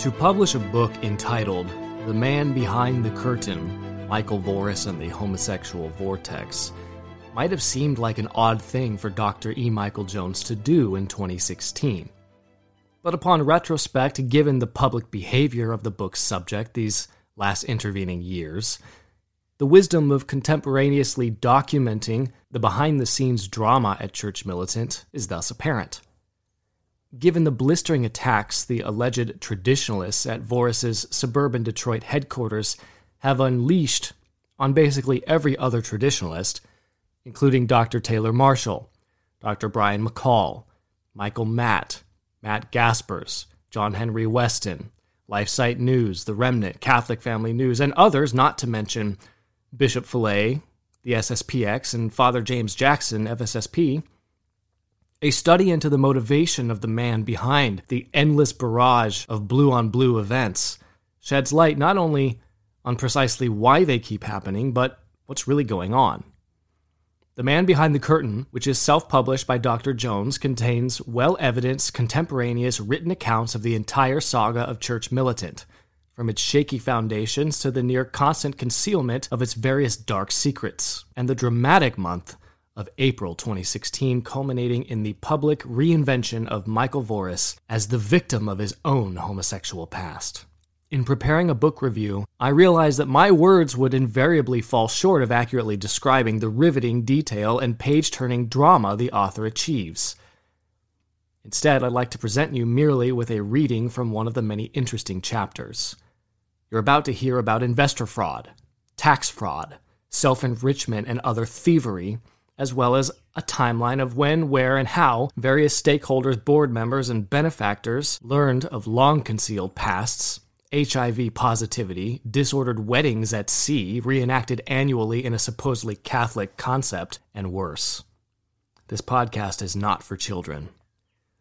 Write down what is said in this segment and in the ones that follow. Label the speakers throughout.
Speaker 1: To publish a book entitled The Man Behind the Curtain Michael Voris and the Homosexual Vortex might have seemed like an odd thing for Dr. E. Michael Jones to do in 2016. But upon retrospect, given the public behavior of the book's subject these last intervening years, the wisdom of contemporaneously documenting the behind the scenes drama at Church Militant is thus apparent. Given the blistering attacks the alleged traditionalists at Voris's suburban Detroit headquarters have unleashed on basically every other traditionalist, including Dr. Taylor Marshall, Dr. Brian McCall, Michael Matt, Matt Gaspers, John Henry Westen, LifeSite News, The Remnant, Catholic Family News, and others, not to mention Bishop Fellay, the SSPX, and Father James Jackson, FSSP, a study into the motivation of the man behind the endless barrage of blue on blue events sheds light not only on precisely why they keep happening, but what's really going on. The Man Behind the Curtain, which is self published by Dr. Jones, contains well evidenced contemporaneous written accounts of the entire saga of Church Militant, from its shaky foundations to the near constant concealment of its various dark secrets, and the dramatic month of April 2016, culminating in the public reinvention of Michael Voris as the victim of his own homosexual past. In preparing a book review, I realized that my words would invariably fall short of accurately describing the riveting detail and page turning drama the author achieves. Instead, I'd like to present you merely with a reading from one of the many interesting chapters. You're about to hear about investor fraud, tax fraud, self enrichment, and other thievery as well as a timeline of when, where, and how various stakeholders, board members, and benefactors learned of long concealed pasts, HIV positivity, disordered weddings at sea reenacted annually in a supposedly Catholic concept, and worse. This podcast is not for children.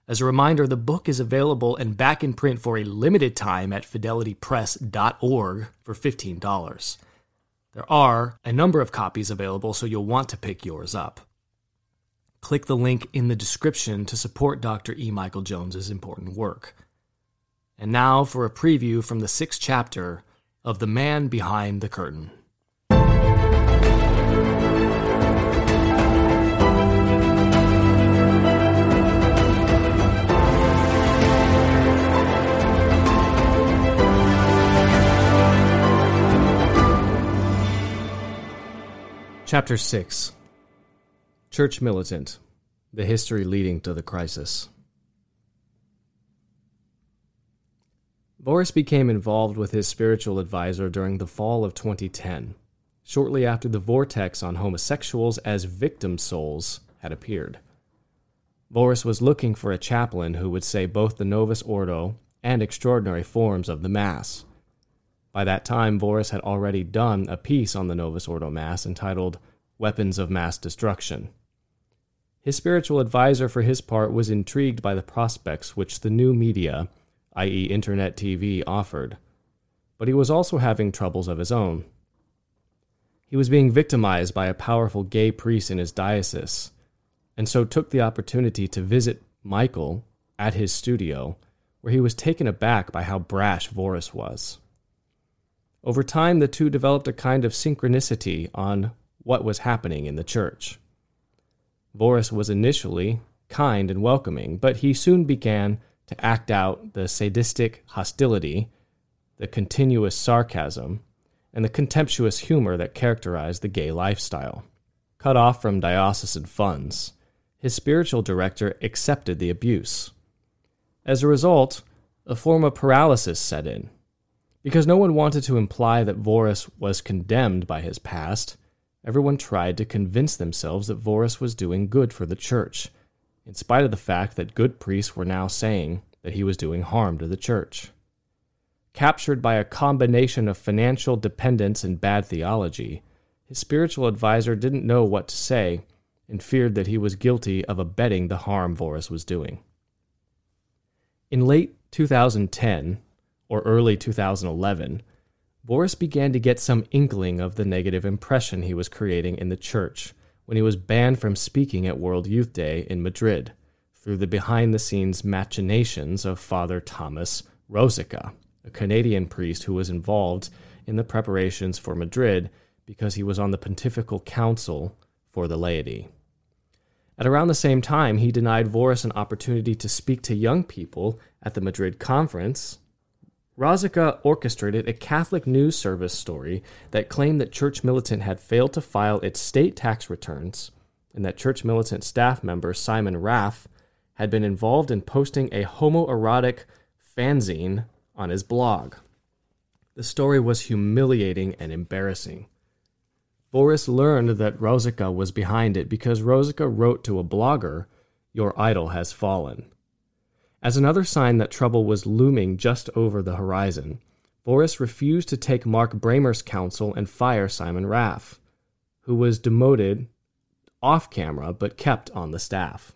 Speaker 1: As a reminder, the book is available and back in print for a limited time at fidelitypress.org for $15. There are a number of copies available, so you'll want to pick yours up. Click the link in the description to support Dr. E. Michael Jones's important work. And now for a preview from the sixth chapter of The Man Behind the Curtain. Chapter 6 Church Militant The History Leading to the Crisis. Voris became involved with his spiritual advisor during the fall of 2010, shortly after the vortex on homosexuals as victim souls had appeared. Voris was looking for a chaplain who would say both the Novus Ordo and extraordinary forms of the Mass. By that time, Voris had already done a piece on the Novus Ordo Mass entitled Weapons of Mass Destruction. His spiritual advisor, for his part, was intrigued by the prospects which the new media, i.e., Internet TV, offered. But he was also having troubles of his own. He was being victimized by a powerful gay priest in his diocese, and so took the opportunity to visit Michael at his studio, where he was taken aback by how brash Voris was. Over time, the two developed a kind of synchronicity on what was happening in the church. Voris was initially kind and welcoming, but he soon began to act out the sadistic hostility, the continuous sarcasm, and the contemptuous humor that characterized the gay lifestyle. Cut off from diocesan funds, his spiritual director accepted the abuse. As a result, a form of paralysis set in Because no one wanted to imply that Voris was condemned by his past, everyone tried to convince themselves that Voris was doing good for the church, in spite of the fact that good priests were now saying that he was doing harm to the church. Captured by a combination of financial dependence and bad theology, his spiritual advisor didn't know what to say and feared that he was guilty of abetting the harm Voris was doing. In late 2010 or early 2011, Voris began to get some inkling of the negative impression he was creating in the church when he was banned from speaking at World Youth Day in Madrid through the behind the scenes machinations of Father Thomas Rosica, a Canadian priest who was involved in the preparations for Madrid because he was on the Pontifical Council for the laity. At around the same time, he denied Voris an opportunity to speak to young people at the Madrid conference. Rosica orchestrated a Catholic news service story that claimed that Church Militant had failed to file its state tax returns and that Church Militant staff member Simon Raff had been involved in posting a homoerotic fanzine on his blog. The story was humiliating and embarrassing. Voris learned that Rosica was behind it because Rosica wrote to a blogger, Your idol has fallen. As another sign that trouble was looming just over the horizon, Voris refused to take Mark Brammer's counsel and fire Simon Raff, who was demoted off camera but kept on the staff.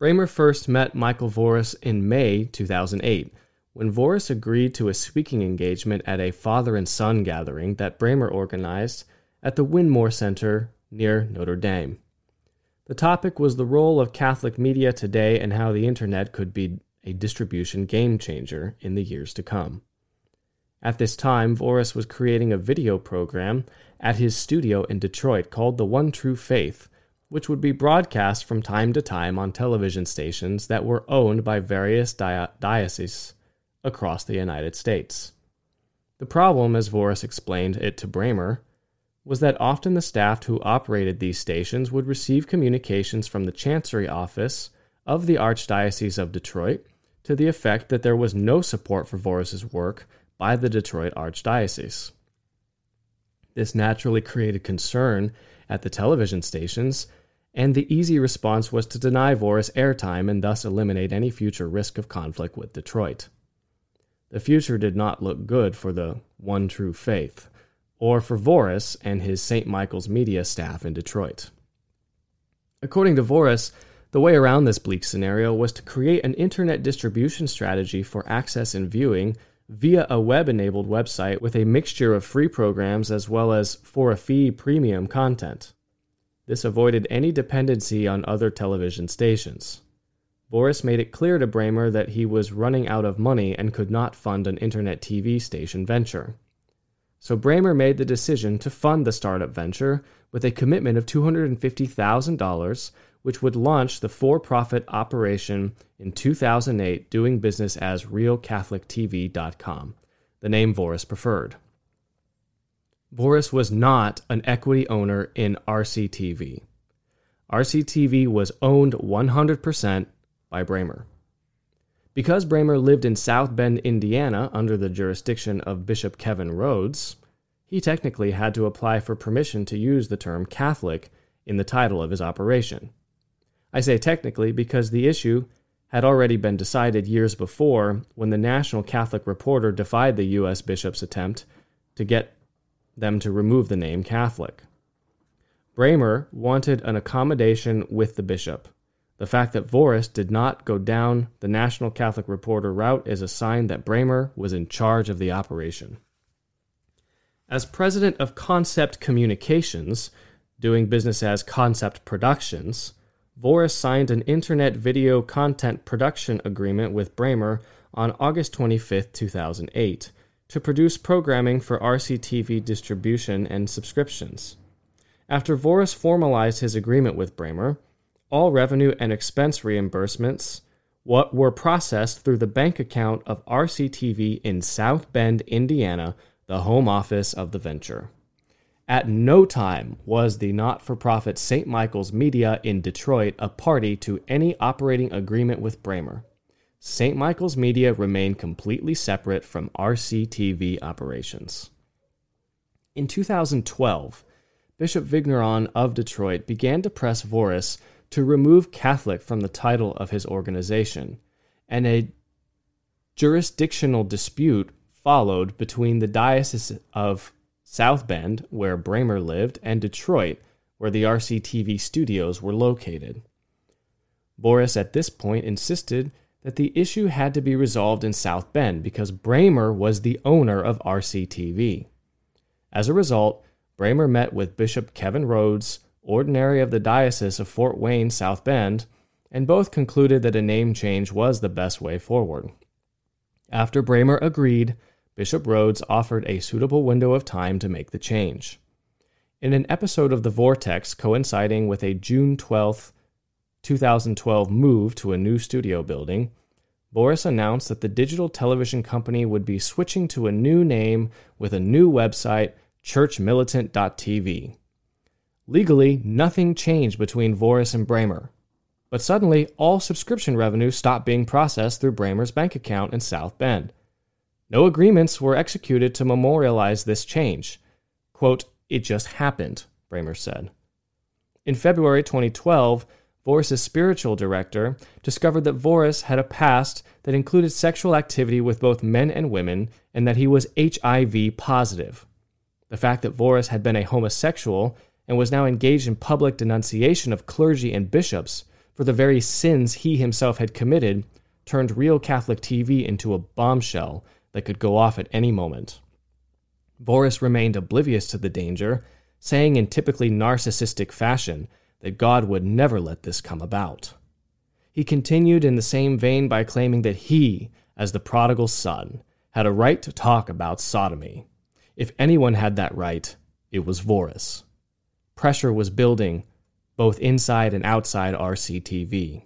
Speaker 1: Brammer first met Michael Voris in May 2008 when Voris agreed to a speaking engagement at a father and son gathering that Brammer organized at the Winmore Center near Notre Dame. The topic was the role of Catholic media today and how the internet could be a distribution game changer in the years to come. At this time, Voris was creating a video program at his studio in Detroit called The One True Faith, which would be broadcast from time to time on television stations that were owned by various di- dioceses across the United States. The problem, as Voris explained it to Brammer, was that often the staff who operated these stations would receive communications from the Chancery Office of the Archdiocese of Detroit to the effect that there was no support for Voris's work by the Detroit Archdiocese. This naturally created concern at the television stations, and the easy response was to deny Voris airtime and thus eliminate any future risk of conflict with Detroit. The future did not look good for the One True Faith, or for Voris and his St. Michael's media staff in Detroit. According to Voris, the way around this bleak scenario was to create an internet distribution strategy for access and viewing via a web enabled website with a mixture of free programs as well as for a fee premium content. This avoided any dependency on other television stations. Voris made it clear to Brammer that he was running out of money and could not fund an internet TV station venture. So Brammer made the decision to fund the startup venture with a commitment of $250,000, which would launch the for profit operation in 2008, doing business as RealCatholicTV.com, the name Voris preferred. Voris was not an equity owner in RCTV. RCTV was owned 100% by Brammer. Because Brammer lived in South Bend, Indiana, under the jurisdiction of Bishop Kevin Rhoades, he technically had to apply for permission to use the term Catholic in the title of his operation. I say technically because the issue had already been decided years before when the National Catholic Reporter defied the U.S. bishop's attempt to get them to remove the name Catholic. Brammer wanted an accommodation with the bishop, the fact that Voris did not go down the National Catholic Reporter route is a sign that Brammer was in charge of the operation. As president of Concept Communications, doing business as Concept Productions, Voris signed an internet video content production agreement with Brammer on August 25, 2008, to produce programming for RCTV distribution and subscriptions. After Voris formalized his agreement with Brammer, all revenue and expense reimbursements what were processed through the bank account of RCTV in South Bend, Indiana, the home office of the venture. At no time was the not for profit St. Michael's Media in Detroit a party to any operating agreement with Brammer. St. Michael's Media remained completely separate from RCTV operations. In 2012, Bishop Vigneron of Detroit began to press Voris to remove Catholic from the title of his organization, and a jurisdictional dispute followed between the Diocese of South Bend, where Brammer lived, and Detroit, where the RCTV studios were located. Voris at this point insisted that the issue had to be resolved in South Bend because Brammer was the owner of RCTV. As a result, Brammer met with Bishop Kevin Rhoades, ordinary of the Diocese of Fort Wayne, South Bend, and both concluded that a name change was the best way forward. After Brammer agreed, Bishop Rhoades offered a suitable window of time to make the change. In an episode of The Vortex coinciding with a June 12, 2012 move to a new studio building, Voris announced that the digital television company would be switching to a new name with a new website, churchmilitant.tv. Legally, nothing changed between Voris and Brammer. But suddenly, all subscription revenue stopped being processed through Brammer's bank account in South Bend. No agreements were executed to memorialize this change. Quote, it just happened, Brammer said. In February 2012, Voris's spiritual director discovered that Voris had a past that included sexual activity with both men and women and that he was HIV positive. The fact that Voris had been a homosexual and was now engaged in public denunciation of clergy and bishops for the very sins he himself had committed turned Real Catholic TV into a bombshell that could go off at any moment. Voris remained oblivious to the danger, saying in typically narcissistic fashion that God would never let this come about. He continued in the same vein by claiming that he, as the prodigal son, had a right to talk about sodomy. If anyone had that right, it was Voris. Pressure was building, both inside and outside RCTV.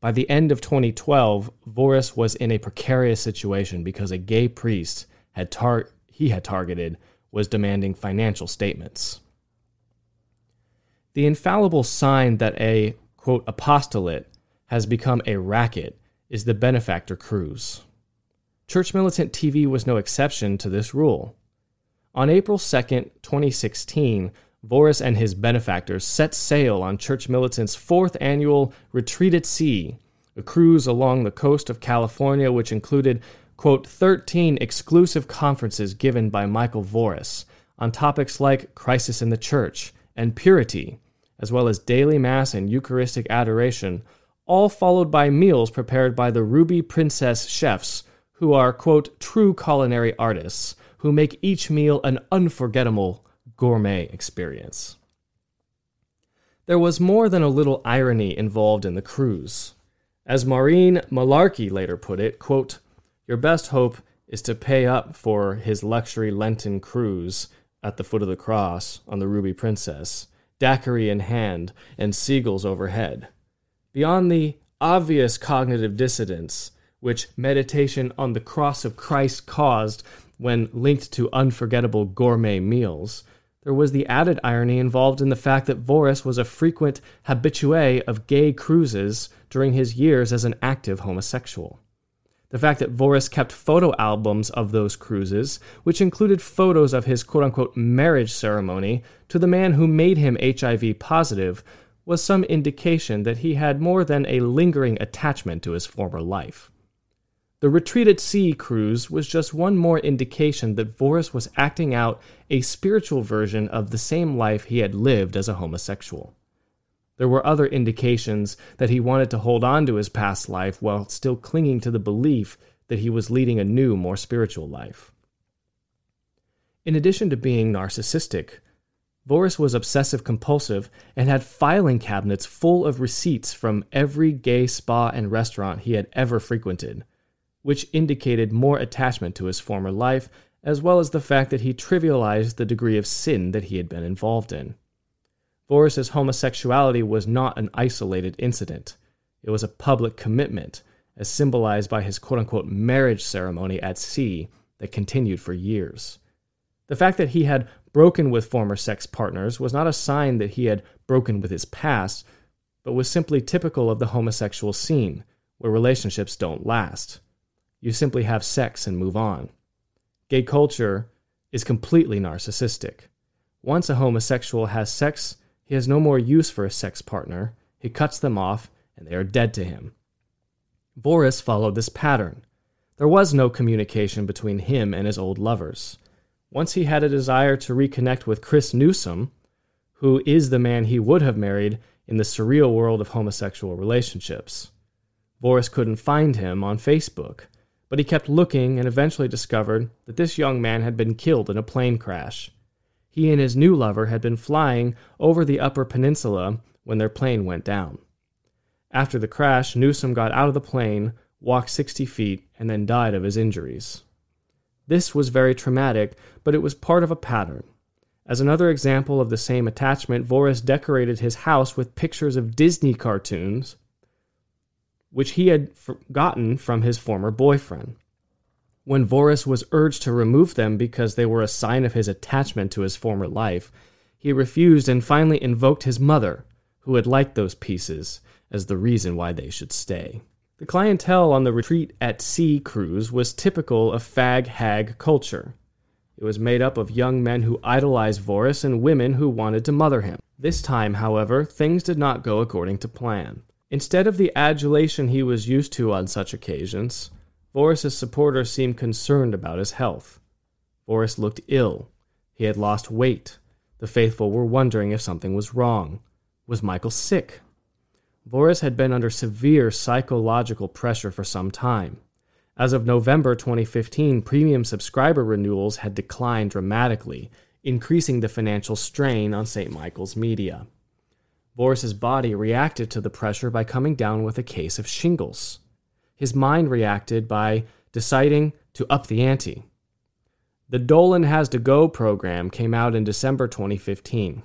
Speaker 1: By the end of 2012, Voris was in a precarious situation because a gay priest had tar- he had targeted was demanding financial statements. The infallible sign that a, quote, apostolate has become a racket is the benefactor cruise. Church Militant TV was no exception to this rule. On April 2, 2016, Voris and his benefactors set sail on Church Militant's fourth annual Retreat at Sea, a cruise along the coast of California which included, quote, 13 exclusive conferences given by Michael Voris on topics like crisis in the church and purity, as well as daily Mass and Eucharistic adoration, all followed by meals prepared by the Ruby Princess chefs, who are, quote, true culinary artists, who make each meal an unforgettable gourmet experience. There was more than a little irony involved in the cruise. As Maureen Mullarkey later put it, quote, Your best hope is to pay up for his luxury Lenten cruise at the foot of the cross on the Ruby Princess daiquiri in hand, and seagulls overhead. Beyond the obvious cognitive dissonance which meditation on the cross of Christ caused when linked to unforgettable gourmet meals, there was the added irony involved in the fact that Voris was a frequent habitué of gay cruises during his years as an active homosexual. The fact that Voris kept photo albums of those cruises, which included photos of his quote unquote marriage ceremony to the man who made him HIV positive, was some indication that he had more than a lingering attachment to his former life. The Retreat at Sea cruise was just one more indication that Voris was acting out a spiritual version of the same life he had lived as a homosexual. There were other indications that he wanted to hold on to his past life while still clinging to the belief that he was leading a new, more spiritual life. In addition to being narcissistic, Voris was obsessive compulsive and had filing cabinets full of receipts from every gay spa and restaurant he had ever frequented, which indicated more attachment to his former life, as well as the fact that he trivialized the degree of sin that he had been involved in. Voris's homosexuality was not an isolated incident. It was a public commitment, as symbolized by his quote unquote marriage ceremony at sea that continued for years. The fact that he had broken with former sex partners was not a sign that he had broken with his past, but was simply typical of the homosexual scene, where relationships don't last. You simply have sex and move on. Gay culture is completely narcissistic. Once a homosexual has sex, he has no more use for a sex partner. He cuts them off, and they are dead to him. Voris followed this pattern. There was no communication between him and his old lovers. Once he had a desire to reconnect with Chris Newsom, who is the man he would have married in the surreal world of homosexual relationships. Voris couldn't find him on Facebook, but he kept looking and eventually discovered that this young man had been killed in a plane crash. He and his new lover had been flying over the Upper Peninsula when their plane went down. After the crash, Newsom got out of the plane, walked 60 feet, and then died of his injuries. This was very traumatic, but it was part of a pattern. As another example of the same attachment, Voris decorated his house with pictures of Disney cartoons, which he had gotten from his former boyfriend. When Voris was urged to remove them because they were a sign of his attachment to his former life, he refused and finally invoked his mother, who had liked those pieces, as the reason why they should stay. The clientele on the Retreat at Sea cruise was typical of fag hag culture. It was made up of young men who idolized Voris and women who wanted to mother him. This time, however, things did not go according to plan. Instead of the adulation he was used to on such occasions, Voris's supporters seemed concerned about his health. Voris looked ill. He had lost weight. The faithful were wondering if something was wrong. Was Michael sick? Voris had been under severe psychological pressure for some time. As of November 2015, premium subscriber renewals had declined dramatically, increasing the financial strain on St. Michael's media. Voris's body reacted to the pressure by coming down with a case of shingles his mind reacted by deciding to up the ante. The Dolan Has to Go program came out in December 2015.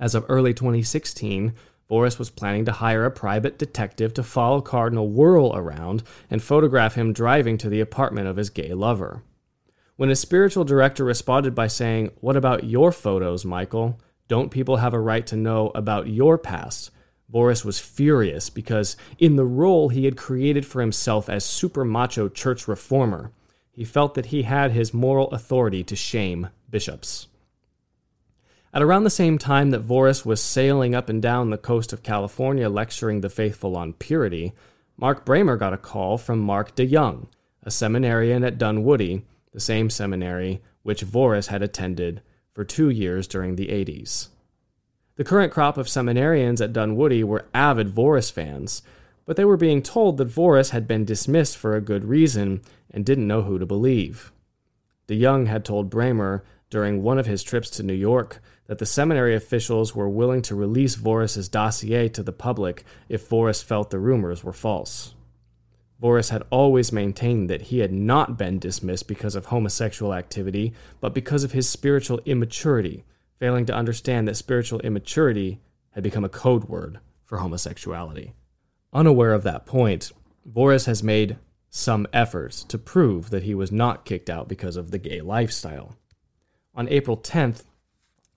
Speaker 1: As of early 2016, Voris was planning to hire a private detective to follow Cardinal Wuerl around and photograph him driving to the apartment of his gay lover. When his spiritual director responded by saying, What about your photos, Michael? Don't people have a right to know about your past? Voris was furious because, in the role he had created for himself as super macho church reformer, he felt that he had his moral authority to shame bishops. At around the same time that Voris was sailing up and down the coast of California lecturing the faithful on purity, Mark Brammer got a call from Mark DeYoung, a seminarian at Dunwoodie, the same seminary which Voris had attended for two years during the 80s. The current crop of seminarians at Dunwoodie were avid Voris fans, but they were being told that Voris had been dismissed for a good reason and didn't know who to believe. DeYoung had told Brammer during one of his trips to New York that the seminary officials were willing to release Voris's dossier to the public if Voris felt the rumors were false. Voris had always maintained that he had not been dismissed because of homosexual activity, but because of his spiritual immaturity failing to understand that spiritual immaturity had become a code word for homosexuality. Unaware of that point, Voris has made some efforts to prove that he was not kicked out because of the gay lifestyle. On April 10th,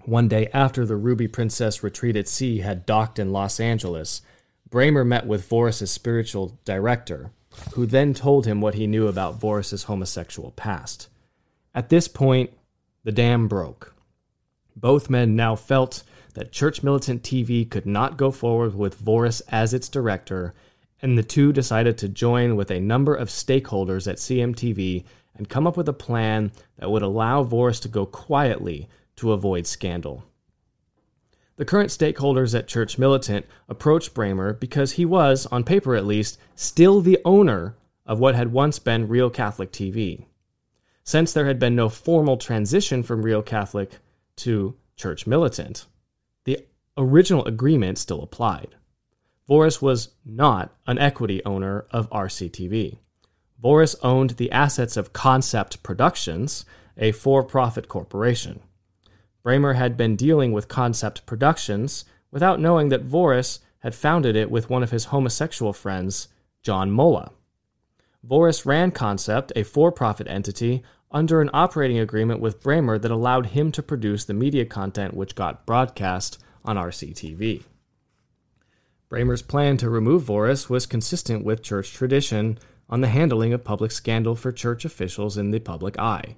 Speaker 1: one day after the Ruby Princess Retreat at Sea had docked in Los Angeles, Brammer met with Voris's spiritual director, who then told him what he knew about Voris's homosexual past. At this point, the dam broke. Both men now felt that Church Militant TV could not go forward with Voris as its director, and the two decided to join with a number of stakeholders at CMTV and come up with a plan that would allow Voris to go quietly to avoid scandal. The current stakeholders at Church Militant approached Brammer because he was, on paper at least, still the owner of what had once been Real Catholic TV. Since there had been no formal transition from Real Catholic to Church Militant, the original agreement still applied. Voris was not an equity owner of RCTV. Voris owned the assets of Concept Productions, a for profit corporation. Brammer had been dealing with Concept Productions without knowing that Voris had founded it with one of his homosexual friends, John Mola. Voris ran Concept, a for profit entity, under an operating agreement with Brammer that allowed him to produce the media content which got broadcast on RCTV. Brammer's plan to remove Voris was consistent with church tradition on the handling of public scandal for church officials in the public eye.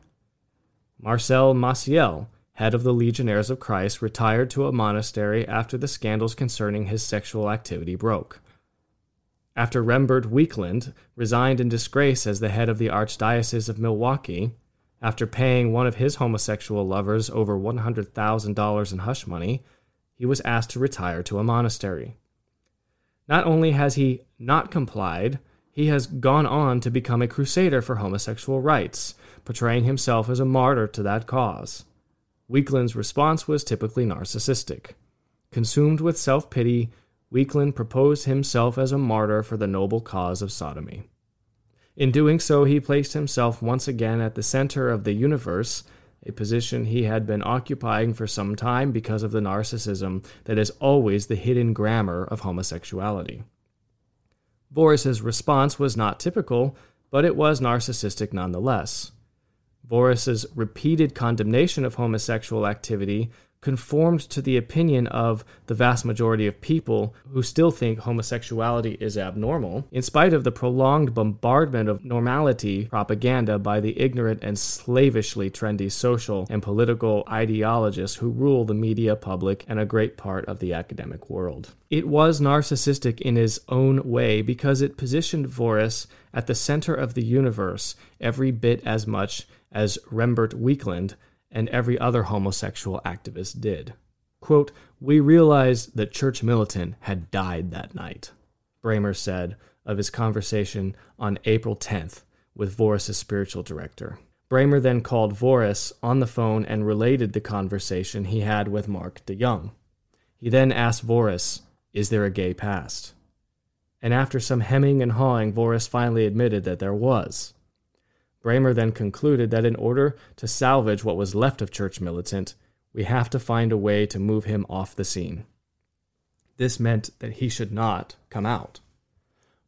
Speaker 1: Marcial Maciel, head of the Legionnaires of Christ, retired to a monastery after the scandals concerning his sexual activity broke. After Rembert Weakland resigned in disgrace as the head of the Archdiocese of Milwaukee, after paying one of his homosexual lovers over $100,000 in hush money, he was asked to retire to a monastery. Not only has he not complied, he has gone on to become a crusader for homosexual rights, portraying himself as a martyr to that cause. Weakland's response was typically narcissistic. Consumed with self pity, Weakland proposed himself as a martyr for the noble cause of sodomy. In doing so, he placed himself once again at the center of the universe, a position he had been occupying for some time because of the narcissism that is always the hidden grammar of homosexuality. Voris's response was not typical, but it was narcissistic nonetheless. Voris's repeated condemnation of homosexual activity conformed to the opinion of the vast majority of people who still think homosexuality is abnormal, in spite of the prolonged bombardment of normality propaganda by the ignorant and slavishly trendy social and political ideologists who rule the media public and a great part of the academic world. It was narcissistic in its own way because it positioned Voris at the center of the universe every bit as much as Rembert Weakland and every other homosexual activist did. Quote, We realized that Church Militant had died that night, Brammer said of his conversation on April 10th with Voris's spiritual director. Brammer then called Voris on the phone and related the conversation he had with Mark DeYoung. He then asked Voris, Is there a gay past? And after some hemming and hawing, Voris finally admitted that there was. Brammer then concluded that in order to salvage what was left of Church Militant, we have to find a way to move him off the scene. This meant that he should not come out.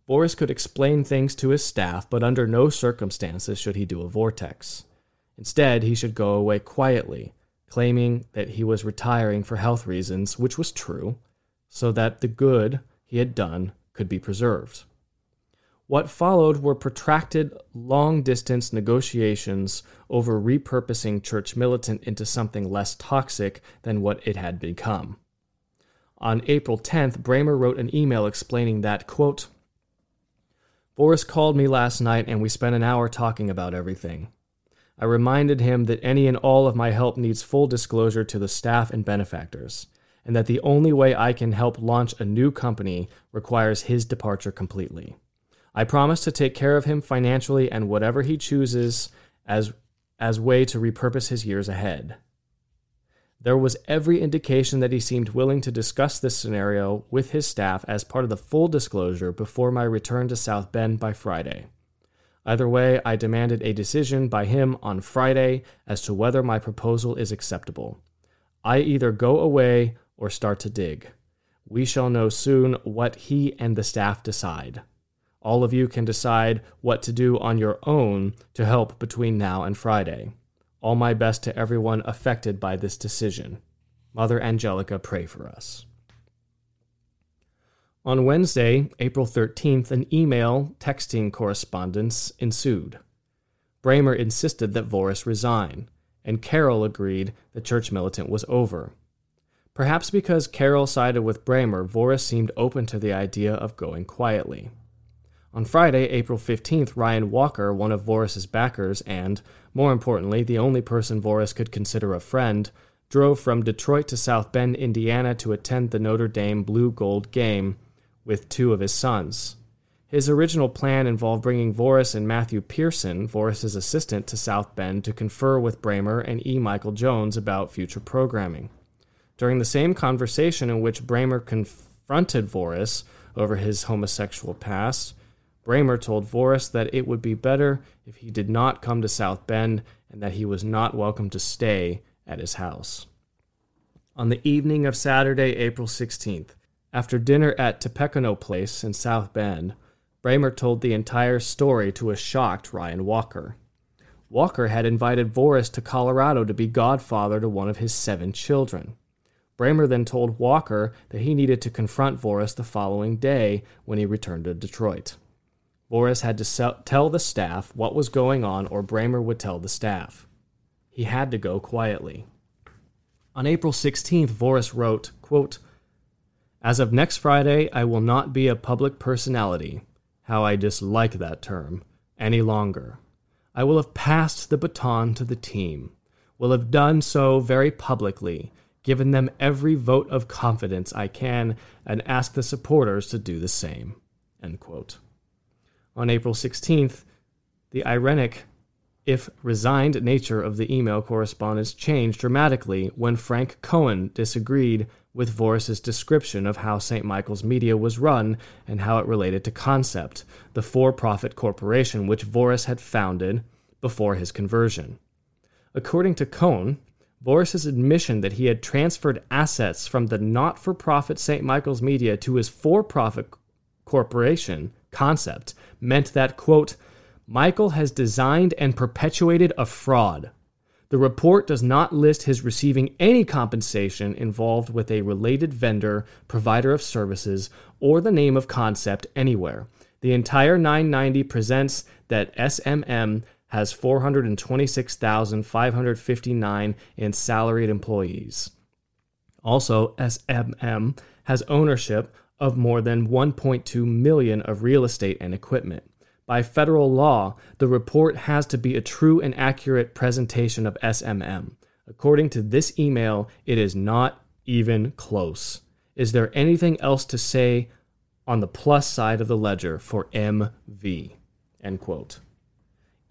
Speaker 1: Voris could explain things to his staff, but under no circumstances should he do a vortex. Instead, he should go away quietly, claiming that he was retiring for health reasons, which was true, so that the good he had done could be preserved. What followed were protracted, long distance negotiations over repurposing Church Militant into something less toxic than what it had become. On April 10th, Brammer wrote an email explaining that, quote, Voris called me last night and we spent an hour talking about everything. I reminded him that any and all of my help needs full disclosure to the staff and benefactors, and that the only way I can help launch a new company requires his departure completely. I promise to take care of him financially and whatever he chooses as as way to repurpose his years ahead. There was every indication that he seemed willing to discuss this scenario with his staff as part of the full disclosure before my return to South Bend by Friday. Either way, I demanded a decision by him on Friday as to whether my proposal is acceptable. I either go away or start to dig. We shall know soon what he and the staff decide. All of you can decide what to do on your own to help between now and Friday. All my best to everyone affected by this decision. Mother Angelica, pray for us. On Wednesday, April 13th, an email texting correspondence ensued. Brammer insisted that Voris resign, and Carroll agreed the church militant was over. Perhaps because Carroll sided with Brammer, Voris seemed open to the idea of going quietly. On Friday, April 15th, Ryan Walker, one of Voris's backers and, more importantly, the only person Voris could consider a friend, drove from Detroit to South Bend, Indiana to attend the Notre Dame Blue Gold game with two of his sons. His original plan involved bringing Voris and Matthew Pearson, Voris's assistant, to South Bend to confer with Brammer and E. Michael Jones about future programming. During the same conversation in which Brammer confronted Voris over his homosexual past, Brammer told Voris that it would be better if he did not come to South Bend and that he was not welcome to stay at his house. On the evening of Saturday, April 16th, after dinner at Tippecanoe Place in South Bend, Brammer told the entire story to a shocked Ryan Walker. Walker had invited Voris to Colorado to be godfather to one of his seven children. Brammer then told Walker that he needed to confront Voris the following day when he returned to Detroit. Voris had to sell, tell the staff what was going on, or Brammer would tell the staff. He had to go quietly. On April 16th, Voris wrote, quote, As of next Friday, I will not be a public personality. How I dislike that term. Any longer. I will have passed the baton to the team, will have done so very publicly, given them every vote of confidence I can, and ask the supporters to do the same. On April 16th, the ironic, if resigned nature of the email correspondence changed dramatically when Frank Cohen disagreed with Voris's description of how St. Michael's Media was run and how it related to Concept, the for profit corporation which Voris had founded before his conversion. According to Cohen, Voris's admission that he had transferred assets from the not for profit St. Michael's Media to his for profit corporation, Concept, meant that, quote, Michael has designed and perpetuated a fraud. The report does not list his receiving any compensation involved with a related vendor, provider of services, or the name of Concept anywhere. The entire 990 presents that SMM has 426,559 in salaried employees. Also, SMM has ownership of more than 1.2 million of real estate and equipment. By federal law, the report has to be a true and accurate presentation of SMM. According to this email, it is not even close. Is there anything else to say on the plus side of the ledger for MV? End quote.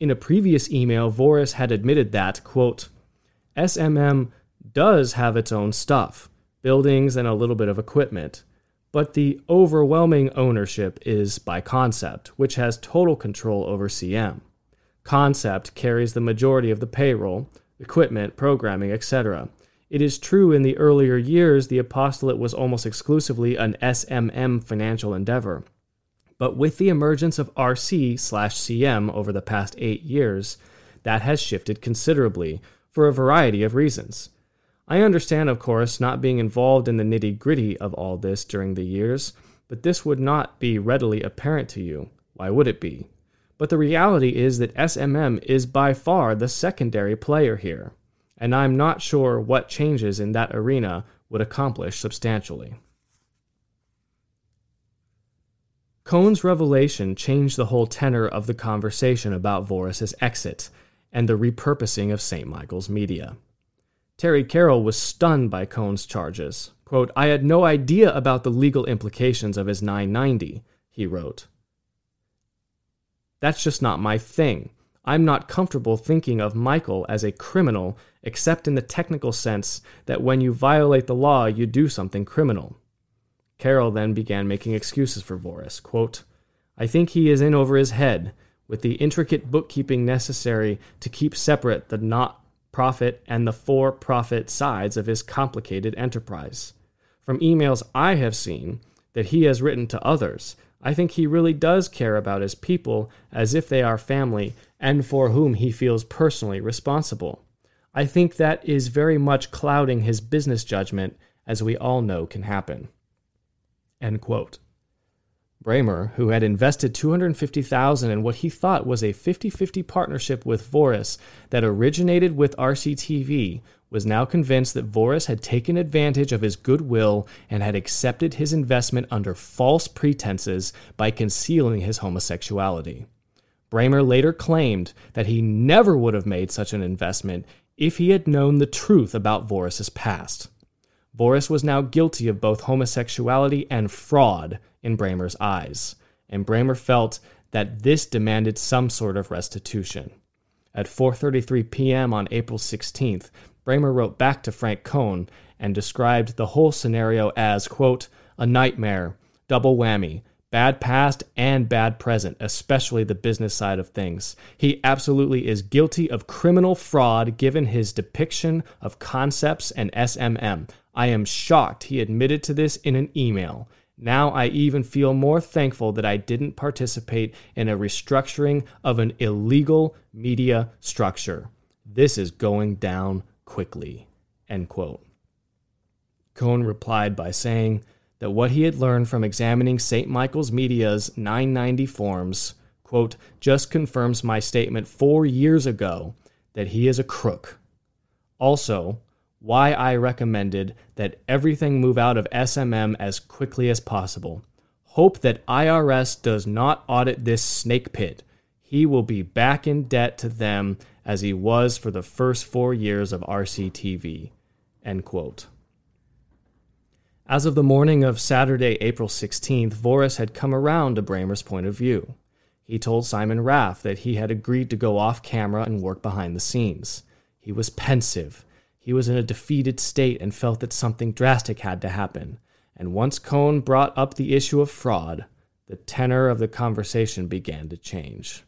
Speaker 1: In a previous email, Voris had admitted that, quote, SMM does have its own stuff, buildings and a little bit of equipment, but the overwhelming ownership is by Concept, which has total control over CM. Concept carries the majority of the payroll, equipment, programming, etc. It is true in the earlier years the apostolate was almost exclusively an SMM financial endeavor. But with the emergence of RC slash CM over the past eight years, that has shifted considerably for a variety of reasons. I understand, of course, not being involved in the nitty gritty of all this during the years, but this would not be readily apparent to you. Why would it be? But the reality is that SMM is by far the secondary player here, and I'm not sure what changes in that arena would accomplish substantially. Cohen's revelation changed the whole tenor of the conversation about Voris's exit and the repurposing of St. Michael's media. Terry Carroll was stunned by Cohen's charges. Quote, I had no idea about the legal implications of his 990, he wrote. That's just not my thing. I'm not comfortable thinking of Michael as a criminal, except in the technical sense that when you violate the law, you do something criminal. Carroll then began making excuses for Voris. Quote, I think he is in over his head with the intricate bookkeeping necessary to keep separate the not profit and the for profit sides of his complicated enterprise. From emails I have seen that he has written to others, I think he really does care about his people as if they are family and for whom he feels personally responsible. I think that is very much clouding his business judgment, as we all know can happen. End quote. Brammer, who had invested 250,000 in what he thought was a 50-50 partnership with Voris that originated with RCTV, was now convinced that Voris had taken advantage of his goodwill and had accepted his investment under false pretenses by concealing his homosexuality. Brammer later claimed that he never would have made such an investment if he had known the truth about Voris's past. Voris was now guilty of both homosexuality and fraud in Brammer's eyes, and Brammer felt that this demanded some sort of restitution. At 4:33 p.m. on April 16th, Brammer wrote back to Frank Cohen and described the whole scenario as, quote, a nightmare, double whammy, bad past and bad present, especially the business side of things. He absolutely is guilty of criminal fraud given his depiction of concepts and SMM. I am shocked he admitted to this in an email. Now I even feel more thankful that I didn't participate in a restructuring of an illegal media structure. This is going down quickly. End quote. Replied by saying that what he had learned from examining St. Michael's Media's 990 forms, quote, just confirms my statement four years ago that he is a crook. Also, why I recommended that everything move out of SMM as quickly as possible. Hope that IRS does not audit this snake pit. He will be back in debt to them as he was for the first four years of RCTV. End quote. As of the morning of Saturday, April 16th, Voris had come around to Brammer's point of view. He told Simon Raff that he had agreed to go off camera and work behind the scenes. He was pensive. He was in a defeated state and felt that something drastic had to happen. And once Cohn brought up the issue of fraud, the tenor of the conversation began to change.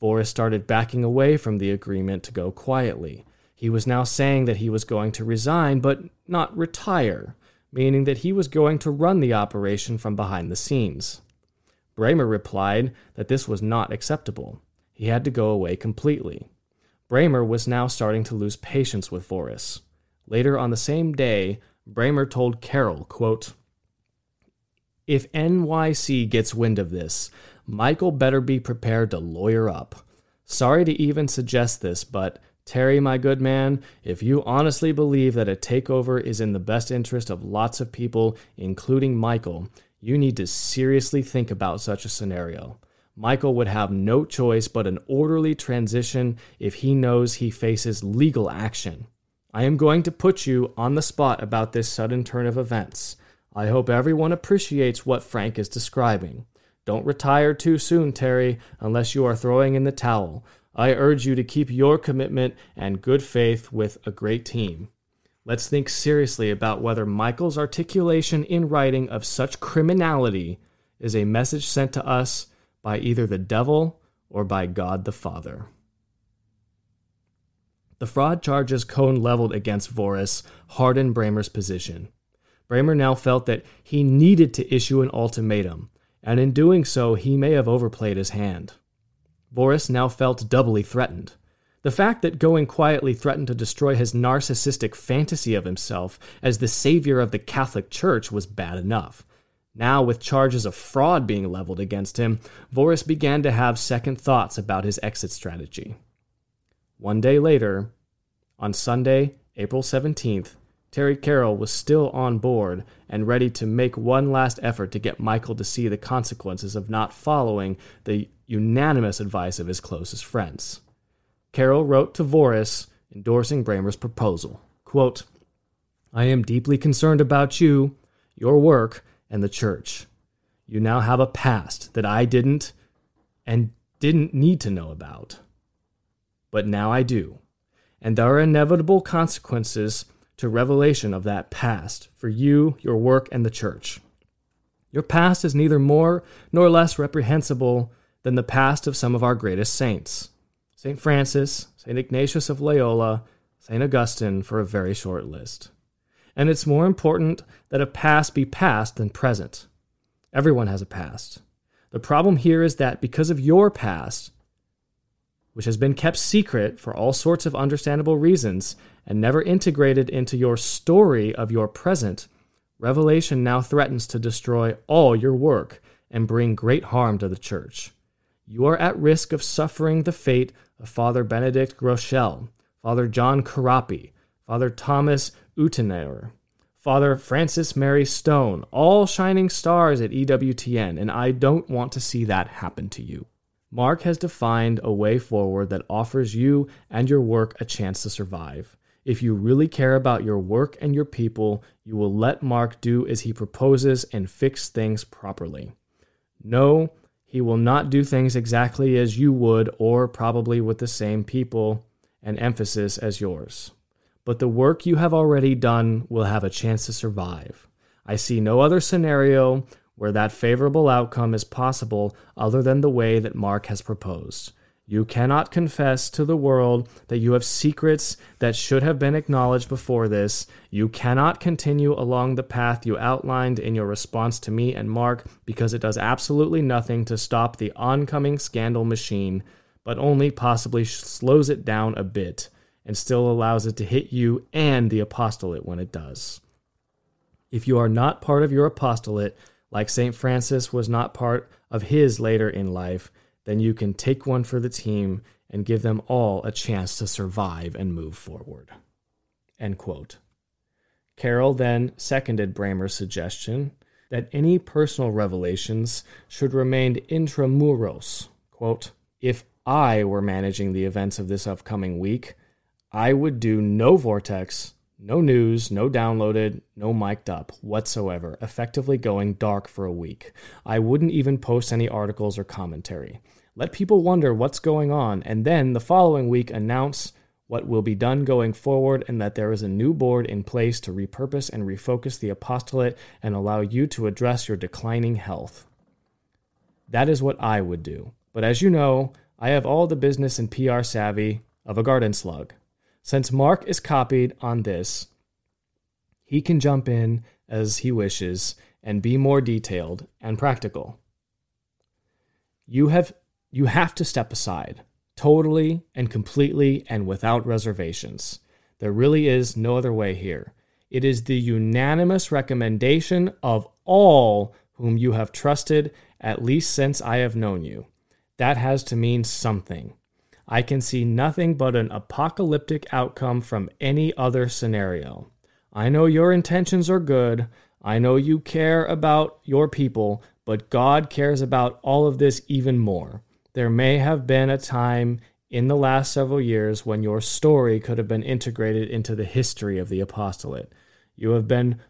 Speaker 1: Voris started backing away from the agreement to go quietly. He was now saying that he was going to resign, but not retire meaning that he was going to run the operation from behind the scenes. Brammer replied that this was not acceptable. He had to go away completely. Brammer was now starting to lose patience with Voris. Later on the same day, Brammer told Carroll, quote, If NYC gets wind of this, Michael better be prepared to lawyer up. Sorry to even suggest this, but Terry, my good man, if you honestly believe that a takeover is in the best interest of lots of people, including Michael, you need to seriously think about such a scenario. Michael would have no choice but an orderly transition if he knows he faces legal action. I am going to put you on the spot about this sudden turn of events. I hope everyone appreciates what Frank is describing. Don't retire too soon, Terry, unless you are throwing in the towel. I urge you to keep your commitment and good faith with a great team. Let's think seriously about whether Michael's articulation in writing of such criminality is a message sent to us by either the devil or by God the Father. The fraud charges Cohn leveled against Voris hardened Brammer's position. Brammer now felt that he needed to issue an ultimatum, and in doing so, he may have overplayed his hand. Voris now felt doubly threatened. The fact that going quietly threatened to destroy his narcissistic fantasy of himself as the savior of the Catholic Church was bad enough. Now, with charges of fraud being leveled against him, Voris began to have second thoughts about his exit strategy. One day later, on Sunday, April 17th, Terry Carroll was still on board and ready to make one last effort to get Michael to see the consequences of not following the unanimous advice of his closest friends. Carroll wrote to Voris endorsing Brammer's proposal. Quote, I am deeply concerned about you, your work, and the church. You now have a past that I didn't and didn't need to know about. But now I do. And there are inevitable consequences to revelation of that past for you, your work, and the church. Your past is neither more nor less reprehensible than the past of some of our greatest saints St. Francis, St. Ignatius of Loyola, St. Augustine, for a very short list. And it's more important that a past be past than present. Everyone has a past. The problem here is that because of your past, which has been kept secret for all sorts of understandable reasons and never integrated into your story of your present, Revelation now threatens to destroy all your work and bring great harm to the church you are at risk of suffering the fate of Father Benedict Groeschel, Father John Corapi, Father Thomas Euteneuer, Father Francis Mary Stone, all shining stars at EWTN, and I don't want to see that happen to you. Mark has defined a way forward that offers you and your work a chance to survive. If you really care about your work and your people, you will let Mark do as he proposes and fix things properly. No, he will not do things exactly as you would, or probably with the same people and emphasis as yours. But the work you have already done will have a chance to survive. I see no other scenario where that favorable outcome is possible other than the way that Mark has proposed. You cannot confess to the world that you have secrets that should have been acknowledged before this. You cannot continue along the path you outlined in your response to me and Mark because it does absolutely nothing to stop the oncoming scandal machine, but only possibly slows it down a bit and still allows it to hit you and the apostolate when it does. If you are not part of your apostolate, like St. Francis was not part of his later in life, then you can take one for the team and give them all a chance to survive and move forward. End quote. Carroll then seconded Brammer's suggestion that any personal revelations should remain intramuros. Quote, if I were managing the events of this upcoming week, I would do no vortex, no news, no downloaded, no mic'd up whatsoever, effectively going dark for a week. I wouldn't even post any articles or commentary. Let people wonder what's going on, and then the following week announce what will be done going forward, and that there is a new board in place to repurpose and refocus the apostolate and allow you to address your declining health. That is what I would do. But as you know, I have all the business and PR savvy of a garden slug. Since Mark is copied on this, he can jump in as he wishes and be more detailed and practical. You have you have to step aside totally and completely and without reservations. There really is no other way here. It is the unanimous recommendation of all whom you have trusted, at least since I have known you. That has to mean something. I can see nothing but an apocalyptic outcome from any other scenario. I know your intentions are good. I know you care about your people, but God cares about all of this even more. There may have been a time in the last several years when your story could have been integrated into the history of the apostolate. You have been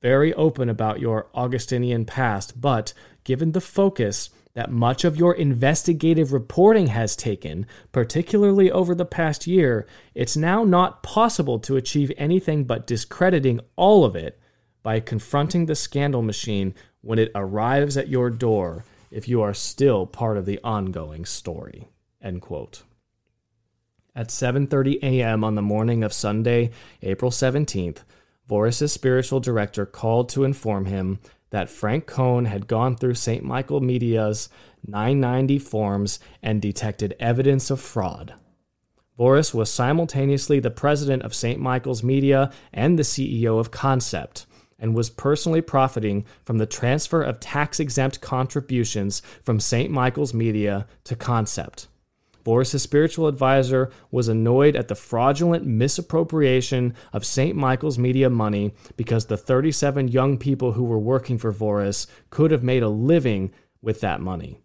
Speaker 1: very open about your Augustinian past, but given the focus that much of your investigative reporting has taken, particularly over the past year, it's now not possible to achieve anything but discrediting all of it by confronting the scandal machine when it arrives at your door if you are still part of the ongoing story. End quote. At 7:30 a.m. on the morning of Sunday, April 17th, Voris's spiritual director called to inform him that Frank Cohn had gone through St. Michael Media's 990 forms and detected evidence of fraud. Voris was simultaneously the president of St. Michael's Media and the CEO of Concept, and was personally profiting from the transfer of tax exempt contributions from St. Michael's Media to Concept. Voris's spiritual advisor was annoyed at the fraudulent misappropriation of St. Michael's media money because the 37 young people who were working for Voris could have made a living with that money.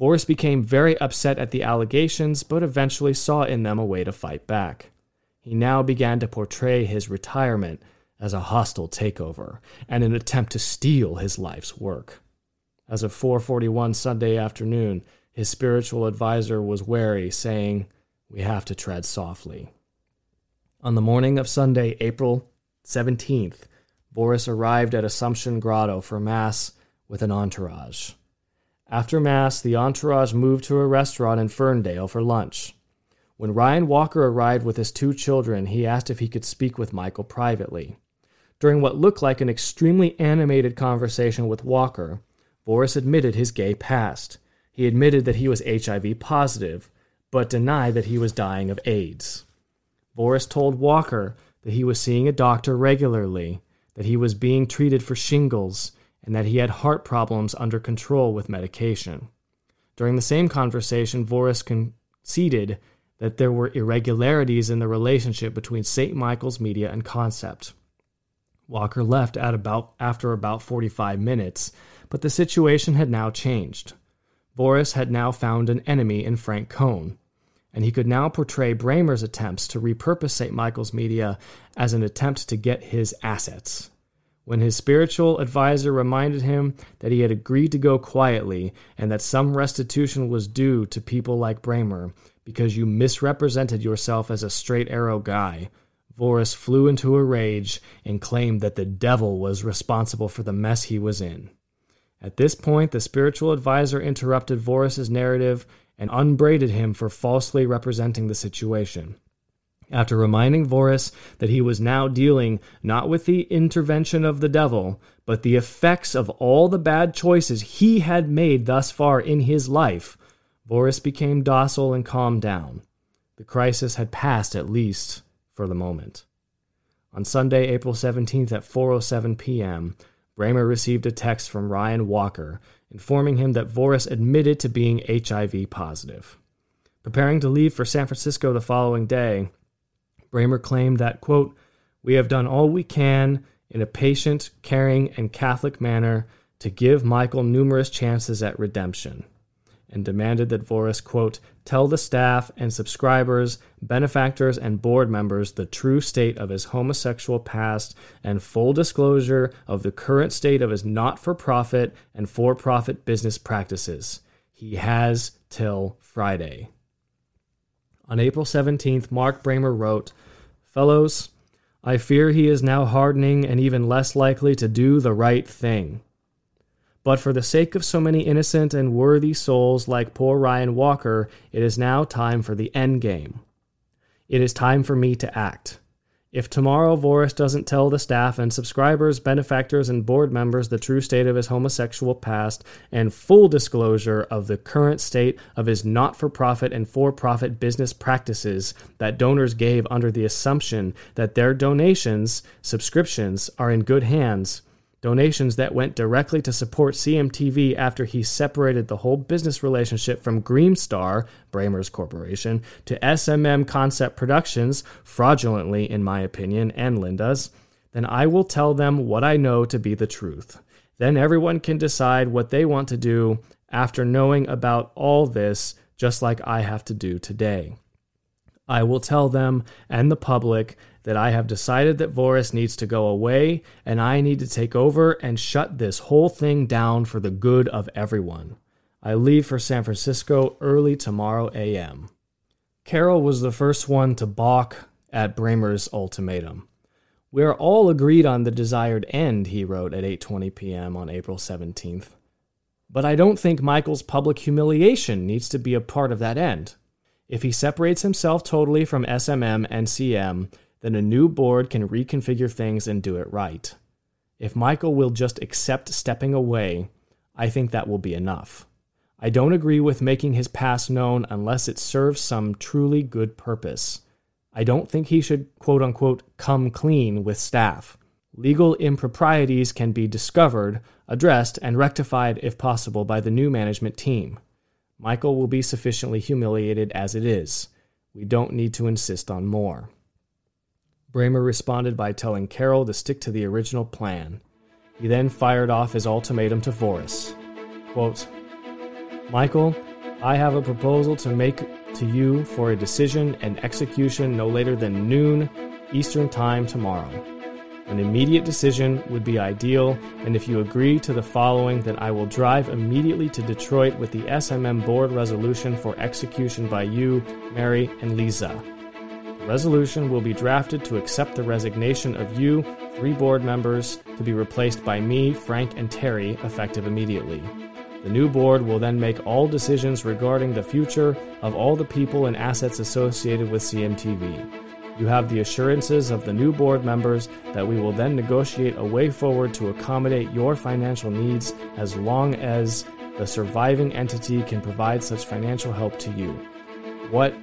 Speaker 1: Voris became very upset at the allegations, but eventually saw in them a way to fight back. He now began to portray his retirement as a hostile takeover and an attempt to steal his life's work. As of 4:41 Sunday afternoon, his spiritual advisor was wary, saying, "We have to tread softly." On the morning of Sunday, April 17th, Voris arrived at Assumption Grotto for Mass with an entourage. After Mass, the entourage moved to a restaurant in Ferndale for lunch. When Ryan Walker arrived with his two children, he asked if he could speak with Michael privately. During what looked like an extremely animated conversation with Walker, Voris admitted his gay past. He admitted that he was HIV positive, but denied that he was dying of AIDS. Voris told Walker that he was seeing a doctor regularly, that he was being treated for shingles, and that he had heart problems under control with medication. During the same conversation, Voris conceded that there were irregularities in the relationship between St. Michael's Media and Concept. Walker left at about after about 45 minutes, but the situation had now changed. Voris had now found an enemy in Frank Cohn, and he could now portray Brammer's attempts to repurpose St. Michael's media as an attempt to get his assets. When his spiritual advisor reminded him that he had agreed to go quietly and that some restitution was due to people like Brammer because you misrepresented yourself as a straight arrow guy, Voris flew into a rage and claimed that the devil was responsible for the mess he was in. At this point, the spiritual advisor interrupted Voris's narrative and unbraided him for falsely representing the situation. After reminding Voris that he was now dealing not with the intervention of the devil, but the effects of all the bad choices he had made thus far in his life, Voris became docile and calmed down. The crisis had passed at least for the moment. On Sunday, April 17th at 4:07 p.m., Brammer received a text from Ryan Walker informing him that Voris admitted to being HIV positive. Preparing to leave for San Francisco the following day, Brammer claimed that, quote, We have done all we can in a patient, caring, and Catholic manner to give Michael numerous chances at redemption and demanded that Voris, quote, tell the staff and subscribers, benefactors, and board members the true state of his homosexual past and full disclosure of the current state of his not for profit and for profit business practices. He has till Friday. On April 17th, Mark Brammer wrote, Fellows, I fear he is now hardening and even less likely to do the right thing. But for the sake of so many innocent and worthy souls like poor Ryan Walker, it is now time for the end game. It is time for me to act. If tomorrow Voris doesn't tell the staff and subscribers, benefactors, and board members the true state of his homosexual past and full disclosure of the current state of his not for profit and for profit business practices that donors gave under the assumption that their donations, subscriptions, are in good hands, donations that went directly to support CMTV after he separated the whole business relationship from Greenstar, Brammer's corporation, to SMM Concept Productions, fraudulently, in my opinion, and Linda's, then I will tell them what I know to be the truth. Then everyone can decide what they want to do after knowing about all this, just like I have to do today. I will tell them and the public that I have decided that Voris needs to go away and I need to take over and shut this whole thing down for the good of everyone. I leave for San Francisco early tomorrow AM. Carroll was the first one to balk at Brammer's ultimatum. We are all agreed on the desired end, he wrote at 8:20 p.m. on April 17th. But I don't think Michael's public humiliation needs to be a part of that end. If he separates himself totally from SMM and CM, then a new board can reconfigure things and do it right. If Michael will just accept stepping away, I think that will be enough. I don't agree with making his past known unless it serves some truly good purpose. I don't think he should, quote unquote, come clean with staff. Legal improprieties can be discovered, addressed, and rectified if possible by the new management team. Michael will be sufficiently humiliated as it is. We don't need to insist on more. Brammer responded by telling Carroll to stick to the original plan. He then fired off his ultimatum to Voris. Quote, Michael, I have a proposal to make to you for a decision and execution no later than noon Eastern Time tomorrow. An immediate decision would be ideal, and if you agree to the following, then I will drive immediately to Detroit with the SMM board resolution for execution by you, Mary, and Lisa resolution will be drafted to accept the resignation of you, three board members, to be replaced by me, Frank, and Terry, effective immediately. The new board will then make all decisions regarding the future of all the people and assets associated with CMTV. You have the assurances of the new board members that we will then negotiate a way forward to accommodate your financial needs as long as the surviving entity can provide such financial help to you. What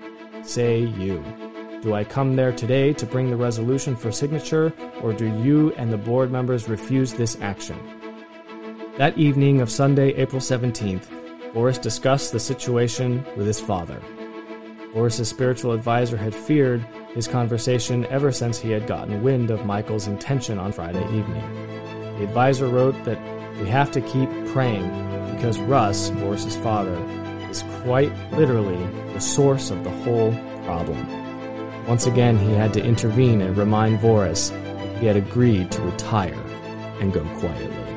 Speaker 1: say you? Do I come there today to bring the resolution for signature, or do you and the board members refuse this action? That evening of Sunday, April 17th, Voris discussed the situation with his father. Voris's spiritual advisor had feared his conversation ever since he had gotten wind of Michael's intention on Friday evening. The advisor wrote that we have to keep praying because Russ, Voris's father, is quite literally the source of the whole problem. Once again, he had to intervene and remind Voris he had agreed to retire and go quietly.